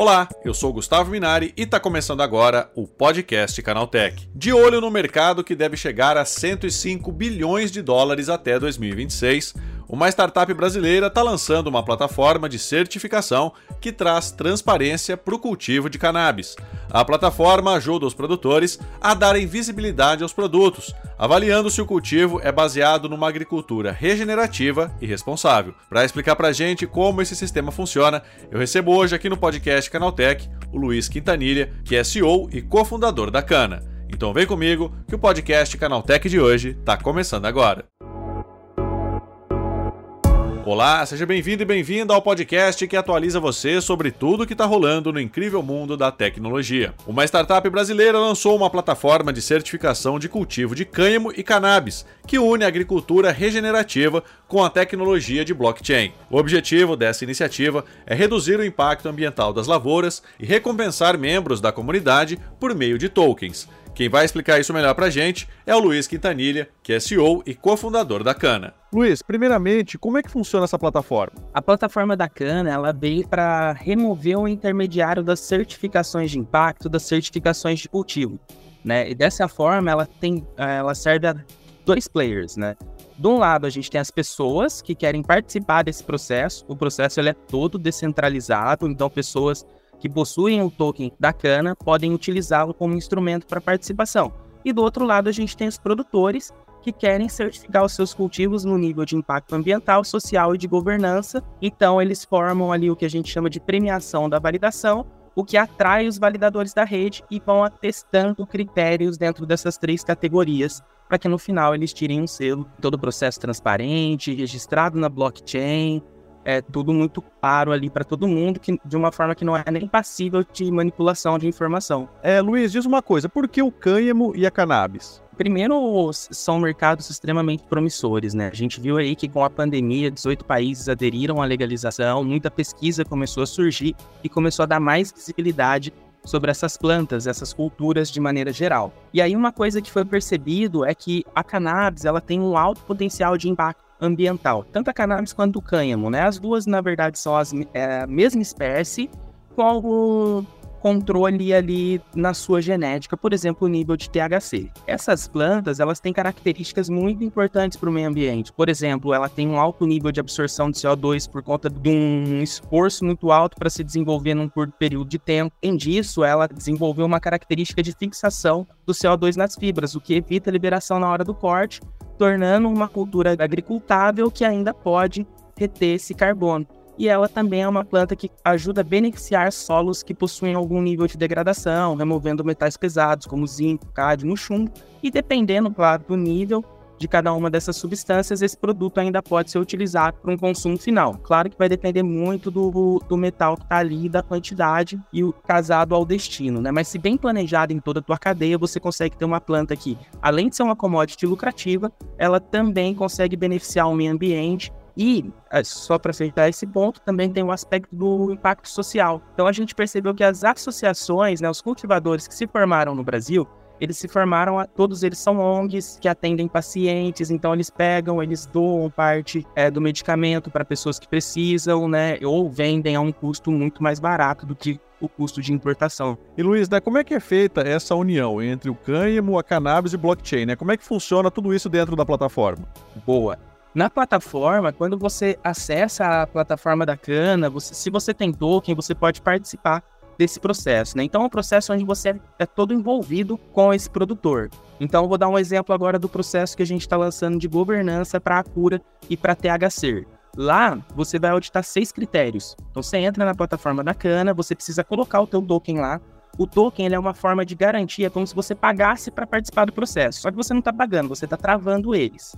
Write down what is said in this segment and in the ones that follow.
Olá, eu sou Gustavo Minari e está começando agora o podcast Canaltech. De olho no mercado que deve chegar a 105 bilhões de dólares até 2026, uma startup brasileira está lançando uma plataforma de certificação que traz transparência para o cultivo de cannabis. A plataforma ajuda os produtores a darem visibilidade aos produtos, avaliando se o cultivo é baseado numa agricultura regenerativa e responsável. Para explicar para a gente como esse sistema funciona, eu recebo hoje aqui no podcast Canaltech o Luiz Quintanilha, que é CEO e cofundador da Cana. Então vem comigo que o podcast Canaltech de hoje está começando agora. Olá, seja bem-vindo e bem-vinda ao podcast que atualiza você sobre tudo que está rolando no incrível mundo da tecnologia. Uma startup brasileira lançou uma plataforma de certificação de cultivo de cânhamo e cannabis, que une a agricultura regenerativa com a tecnologia de blockchain. O objetivo dessa iniciativa é reduzir o impacto ambiental das lavouras e recompensar membros da comunidade por meio de tokens. Quem vai explicar isso melhor pra gente é o Luiz Quintanilha, que é CEO e cofundador da Cana. Luiz, primeiramente, como é que funciona essa plataforma? A plataforma da Cana, ela veio para remover o intermediário das certificações de impacto, das certificações de cultivo, né? E dessa forma, ela tem, ela serve a dois players, né? De um lado, a gente tem as pessoas que querem participar desse processo. O processo ele é todo descentralizado, então pessoas que possuem o token da cana podem utilizá-lo como instrumento para participação. E do outro lado, a gente tem os produtores que querem certificar os seus cultivos no nível de impacto ambiental, social e de governança. Então, eles formam ali o que a gente chama de premiação da validação, o que atrai os validadores da rede e vão atestando critérios dentro dessas três categorias para que no final eles tirem um selo. Todo o processo transparente, registrado na blockchain, é tudo muito claro ali para todo mundo, que, de uma forma que não é nem passível de manipulação de informação. É, Luiz, diz uma coisa, por que o cânhamo e a cannabis? Primeiro, são mercados extremamente promissores, né? A gente viu aí que com a pandemia, 18 países aderiram à legalização, muita pesquisa começou a surgir e começou a dar mais visibilidade sobre essas plantas, essas culturas de maneira geral. E aí uma coisa que foi percebido é que a cannabis, ela tem um alto potencial de impacto ambiental, tanto a cannabis quanto o cânhamo, né? As duas, na verdade, são as, é, a mesma espécie, com algum controle ali na sua genética, por exemplo, o nível de THC. Essas plantas, elas têm características muito importantes para o meio ambiente. Por exemplo, ela tem um alto nível de absorção de CO2 por conta de um esforço muito alto para se desenvolver num curto período de tempo. Além disso, ela desenvolveu uma característica de fixação do CO2 nas fibras, o que evita a liberação na hora do corte tornando uma cultura agricultável que ainda pode reter esse carbono. E ela também é uma planta que ajuda a beneficiar solos que possuem algum nível de degradação, removendo metais pesados como zinco, cádmio, chumbo, e dependendo, claro, do nível, de cada uma dessas substâncias, esse produto ainda pode ser utilizado para um consumo final. Claro que vai depender muito do, do metal que está ali, da quantidade e o casado ao destino, né? Mas se bem planejado em toda a tua cadeia, você consegue ter uma planta que, além de ser uma commodity lucrativa, ela também consegue beneficiar o meio ambiente e, é, só para fechar esse ponto, também tem o aspecto do impacto social. Então, a gente percebeu que as associações, né, os cultivadores que se formaram no Brasil, eles se formaram, todos eles são ONGs que atendem pacientes, então eles pegam, eles doam parte é, do medicamento para pessoas que precisam, né? Ou vendem a um custo muito mais barato do que o custo de importação. E Luiz, né, como é que é feita essa união entre o cânhamo, a cannabis e blockchain? Né? Como é que funciona tudo isso dentro da plataforma? Boa. Na plataforma, quando você acessa a plataforma da Cana, você, se você tem token, você pode participar desse processo, né? Então é um processo onde você é todo envolvido com esse produtor. Então eu vou dar um exemplo agora do processo que a gente está lançando de governança para a cura e para THC. Lá você vai auditar seis critérios. Então você entra na plataforma da Cana, você precisa colocar o teu token lá. O token ele é uma forma de garantia, como se você pagasse para participar do processo. Só que você não está pagando, você está travando eles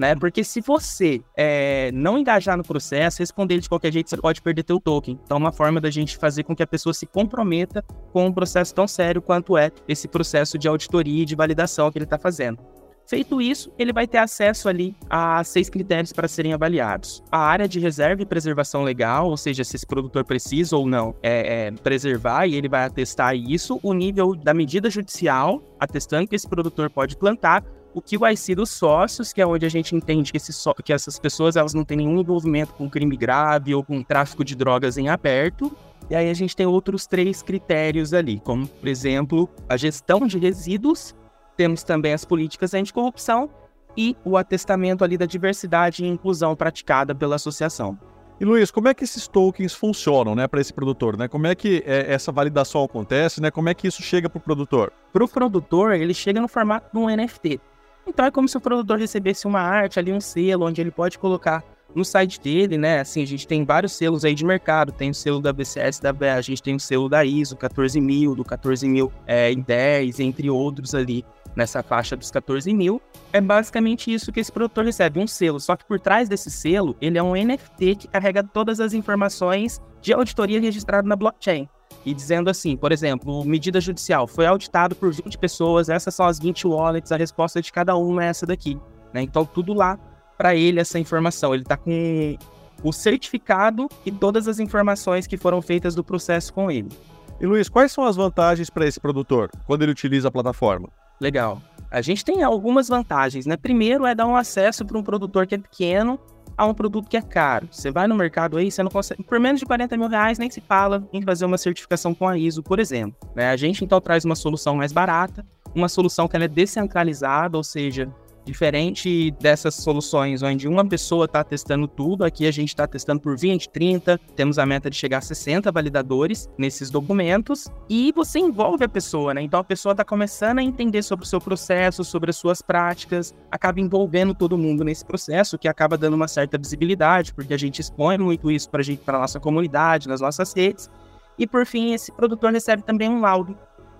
né? Porque se você é, não engajar no processo, responder de qualquer jeito, você pode perder teu token. Então, é uma forma da gente fazer com que a pessoa se comprometa com um processo tão sério quanto é esse processo de auditoria e de validação que ele está fazendo. Feito isso, ele vai ter acesso ali a seis critérios para serem avaliados. A área de reserva e preservação legal, ou seja, se esse produtor precisa ou não é, é, preservar, e ele vai atestar isso. O nível da medida judicial, atestando que esse produtor pode plantar o QIC dos sócios, que é onde a gente entende que, esse so que essas pessoas elas não têm nenhum envolvimento com crime grave ou com tráfico de drogas em aberto. E aí a gente tem outros três critérios ali, como, por exemplo, a gestão de resíduos, temos também as políticas anticorrupção e o atestamento ali da diversidade e inclusão praticada pela associação. E Luiz, como é que esses tokens funcionam, né, para esse produtor, né? Como é que é, essa validação acontece, né? Como é que isso chega para o produtor? Para o produtor, ele chega no formato de um NFT. Então é como se o produtor recebesse uma arte ali, um selo, onde ele pode colocar no site dele, né? Assim, a gente tem vários selos aí de mercado, tem o selo da BCS, da BA, a gente tem o selo da ISO 14000, do 14000 é, 10, entre outros ali nessa faixa dos 14 mil. É basicamente isso que esse produtor recebe, um selo. Só que por trás desse selo, ele é um NFT que carrega todas as informações de auditoria registrada na blockchain. E dizendo assim, por exemplo, medida judicial foi auditado por 20 pessoas, essas são as 20 wallets, a resposta de cada uma é essa daqui. Né? Então, tudo lá para ele, essa informação. Ele está com o certificado e todas as informações que foram feitas do processo com ele. E Luiz, quais são as vantagens para esse produtor quando ele utiliza a plataforma? Legal. A gente tem algumas vantagens, né? Primeiro é dar um acesso para um produtor que é pequeno a um produto que é caro. Você vai no mercado aí, você não consegue. Por menos de 40 mil reais, nem se fala em fazer uma certificação com a ISO, por exemplo. Né? A gente então traz uma solução mais barata, uma solução que ela é descentralizada, ou seja, Diferente dessas soluções onde uma pessoa está testando tudo, aqui a gente está testando por 20, 30, temos a meta de chegar a 60 validadores nesses documentos e você envolve a pessoa, né? Então a pessoa está começando a entender sobre o seu processo, sobre as suas práticas, acaba envolvendo todo mundo nesse processo, que acaba dando uma certa visibilidade, porque a gente expõe muito isso para a nossa comunidade, nas nossas redes. E por fim, esse produtor recebe também um laudo.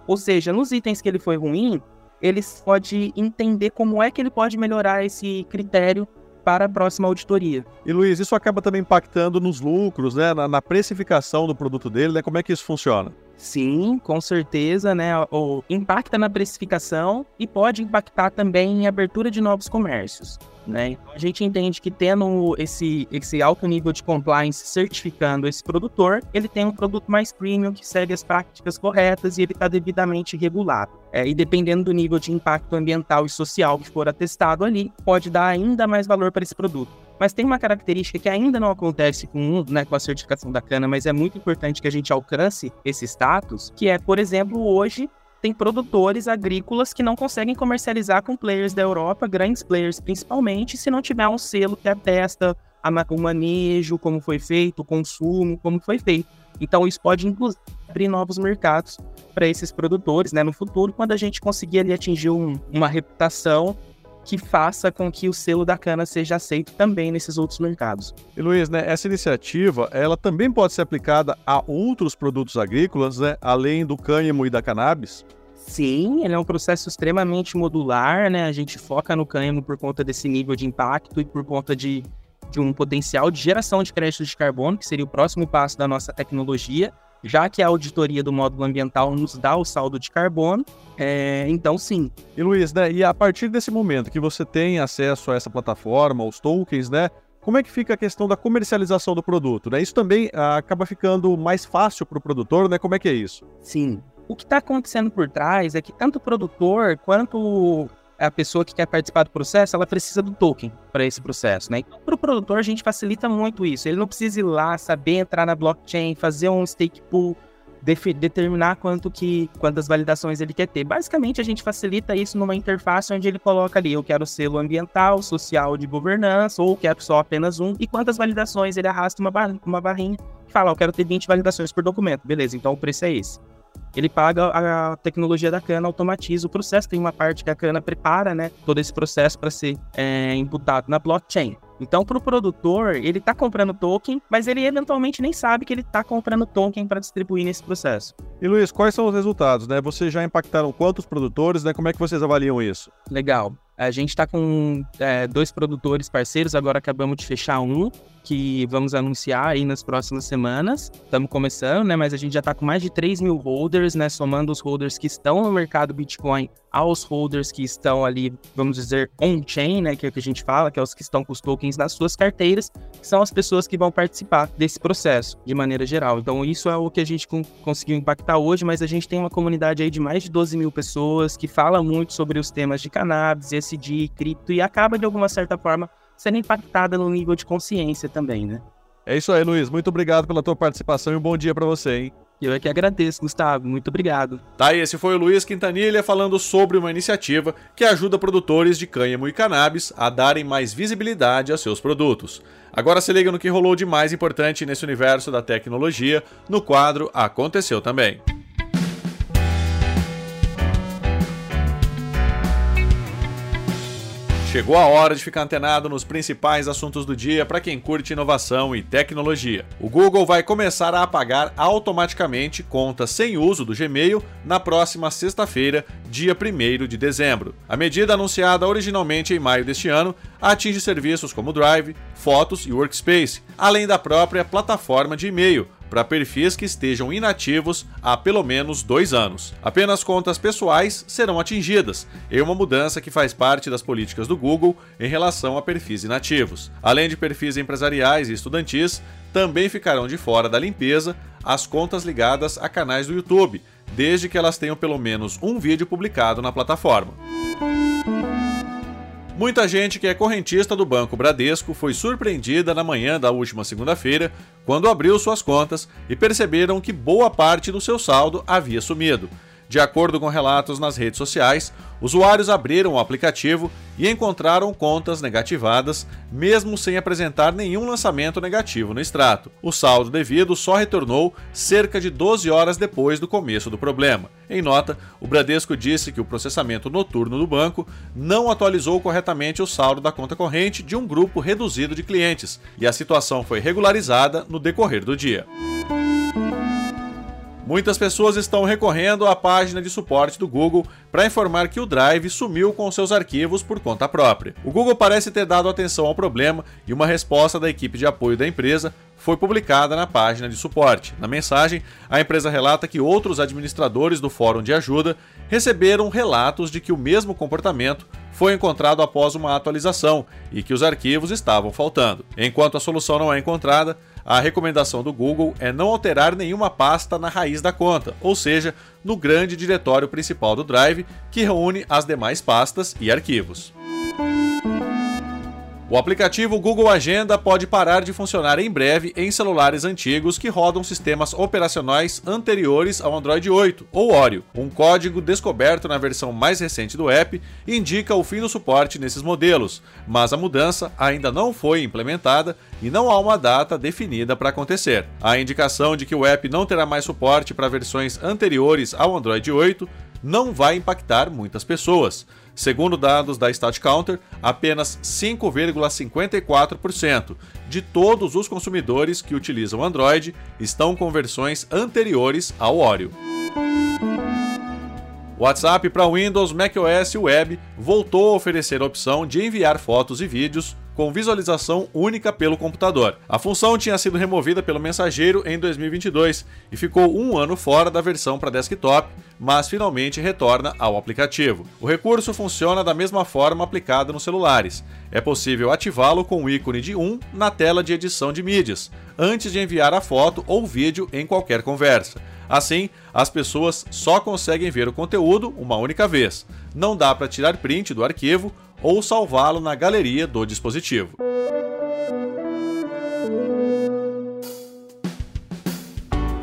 Ou seja, nos itens que ele foi ruim, ele pode entender como é que ele pode melhorar esse critério para a próxima auditoria. E Luiz, isso acaba também impactando nos lucros, né? na, na precificação do produto dele, né? Como é que isso funciona? Sim, com certeza, né? O, impacta na precificação e pode impactar também em abertura de novos comércios. Né? Então, a gente entende que tendo esse, esse alto nível de compliance certificando esse produtor, ele tem um produto mais premium que segue as práticas corretas e ele está devidamente regulado. É, e dependendo do nível de impacto ambiental e social que for atestado ali, pode dar ainda mais valor para esse produto. Mas tem uma característica que ainda não acontece com, né, com a certificação da cana, mas é muito importante que a gente alcance esse status, que é, por exemplo, hoje tem produtores agrícolas que não conseguem comercializar com players da Europa, grandes players principalmente, se não tiver um selo que atesta o manejo, como foi feito, o consumo, como foi feito. Então, isso pode, inclusive, abrir novos mercados para esses produtores né, no futuro, quando a gente conseguir ali, atingir um, uma reputação que faça com que o selo da cana seja aceito também nesses outros mercados. E Luiz, né, essa iniciativa, ela também pode ser aplicada a outros produtos agrícolas, né, além do cânhamo e da cannabis? Sim, ele é um processo extremamente modular, né? A gente foca no cânhamo por conta desse nível de impacto e por conta de, de um potencial de geração de créditos de carbono, que seria o próximo passo da nossa tecnologia já que a auditoria do módulo ambiental nos dá o saldo de carbono, é, então sim. E Luiz, né, e a partir desse momento que você tem acesso a essa plataforma, os tokens, né, como é que fica a questão da comercialização do produto? Né? Isso também ah, acaba ficando mais fácil para o produtor, né? Como é que é isso? Sim. O que está acontecendo por trás é que tanto o produtor quanto a pessoa que quer participar do processo, ela precisa do token para esse processo, né? Então, para o produtor, a gente facilita muito isso. Ele não precisa ir lá, saber entrar na blockchain, fazer um stake pool, determinar quanto que, quantas validações ele quer ter. Basicamente, a gente facilita isso numa interface onde ele coloca ali, eu quero selo ambiental, social, de governança, ou quero só apenas um, e quantas validações ele arrasta uma, bar uma barrinha e fala, eu quero ter 20 validações por documento. Beleza, então o preço é esse ele paga a tecnologia da cana, automatiza o processo. Tem uma parte que a cana prepara, né, todo esse processo para ser é, imputado na blockchain. Então, para o produtor, ele está comprando token, mas ele eventualmente nem sabe que ele está comprando token para distribuir nesse processo. E Luiz, quais são os resultados? Né? Vocês já impactaram quantos produtores? Né? Como é que vocês avaliam isso? Legal. A gente está com é, dois produtores parceiros, agora acabamos de fechar um, que vamos anunciar aí nas próximas semanas. Estamos começando, né? Mas a gente já está com mais de 3 mil holders, né? Somando os holders que estão no mercado Bitcoin aos holders que estão ali, vamos dizer, on-chain, né? Que é o que a gente fala, que é os que estão com os tokens nas suas carteiras, que são as pessoas que vão participar desse processo, de maneira geral. Então, isso é o que a gente conseguiu impactar hoje, mas a gente tem uma comunidade aí de mais de 12 mil pessoas que fala muito sobre os temas de cannabis, esse USD, cripto, e acaba, de alguma certa forma, sendo impactada no nível de consciência também, né? É isso aí, Luiz. Muito obrigado pela tua participação e um bom dia para você, hein? Eu é que agradeço, Gustavo. Muito obrigado. Tá, e esse foi o Luiz Quintanilha falando sobre uma iniciativa que ajuda produtores de cânhamo e cannabis a darem mais visibilidade a seus produtos. Agora se liga no que rolou de mais importante nesse universo da tecnologia no quadro Aconteceu Também. Chegou a hora de ficar antenado nos principais assuntos do dia para quem curte inovação e tecnologia. O Google vai começar a apagar automaticamente contas sem uso do Gmail na próxima sexta-feira, dia 1 de dezembro. A medida, anunciada originalmente em maio deste ano, atinge serviços como Drive, Fotos e Workspace, além da própria plataforma de e-mail para perfis que estejam inativos há pelo menos dois anos. Apenas contas pessoais serão atingidas, em uma mudança que faz parte das políticas do Google em relação a perfis inativos. Além de perfis empresariais e estudantis, também ficarão de fora da limpeza as contas ligadas a canais do YouTube, desde que elas tenham pelo menos um vídeo publicado na plataforma. Muita gente que é correntista do Banco Bradesco foi surpreendida na manhã da última segunda-feira quando abriu suas contas e perceberam que boa parte do seu saldo havia sumido. De acordo com relatos nas redes sociais, usuários abriram o aplicativo e encontraram contas negativadas, mesmo sem apresentar nenhum lançamento negativo no extrato. O saldo devido só retornou cerca de 12 horas depois do começo do problema. Em nota, o Bradesco disse que o processamento noturno do banco não atualizou corretamente o saldo da conta corrente de um grupo reduzido de clientes e a situação foi regularizada no decorrer do dia. Muitas pessoas estão recorrendo à página de suporte do Google para informar que o Drive sumiu com seus arquivos por conta própria. O Google parece ter dado atenção ao problema e uma resposta da equipe de apoio da empresa foi publicada na página de suporte. Na mensagem, a empresa relata que outros administradores do fórum de ajuda receberam relatos de que o mesmo comportamento foi encontrado após uma atualização e que os arquivos estavam faltando. Enquanto a solução não é encontrada, a recomendação do Google é não alterar nenhuma pasta na raiz da conta, ou seja, no grande diretório principal do Drive, que reúne as demais pastas e arquivos. O aplicativo Google Agenda pode parar de funcionar em breve em celulares antigos que rodam sistemas operacionais anteriores ao Android 8 ou Oreo. Um código descoberto na versão mais recente do app indica o fim do suporte nesses modelos, mas a mudança ainda não foi implementada e não há uma data definida para acontecer. A indicação de que o app não terá mais suporte para versões anteriores ao Android 8 não vai impactar muitas pessoas. Segundo dados da StatCounter, apenas 5,54% de todos os consumidores que utilizam Android estão com versões anteriores ao Oreo. WhatsApp para Windows, macOS e Web voltou a oferecer a opção de enviar fotos e vídeos com visualização única pelo computador. A função tinha sido removida pelo mensageiro em 2022 e ficou um ano fora da versão para desktop, mas finalmente retorna ao aplicativo. O recurso funciona da mesma forma aplicada nos celulares. É possível ativá-lo com o ícone de 1 na tela de edição de mídias, antes de enviar a foto ou vídeo em qualquer conversa. Assim, as pessoas só conseguem ver o conteúdo uma única vez. Não dá para tirar print do arquivo ou salvá-lo na galeria do dispositivo.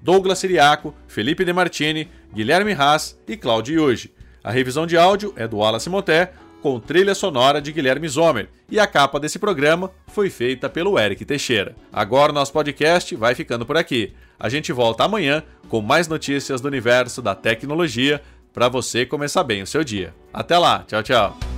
Douglas Siriaco, Felipe De Martini, Guilherme Haas e Cláudio Yuji. A revisão de áudio é do Wallace Moté, com trilha sonora de Guilherme Zomer, e a capa desse programa foi feita pelo Eric Teixeira. Agora o nosso podcast vai ficando por aqui. A gente volta amanhã com mais notícias do universo da tecnologia para você começar bem o seu dia. Até lá, tchau, tchau.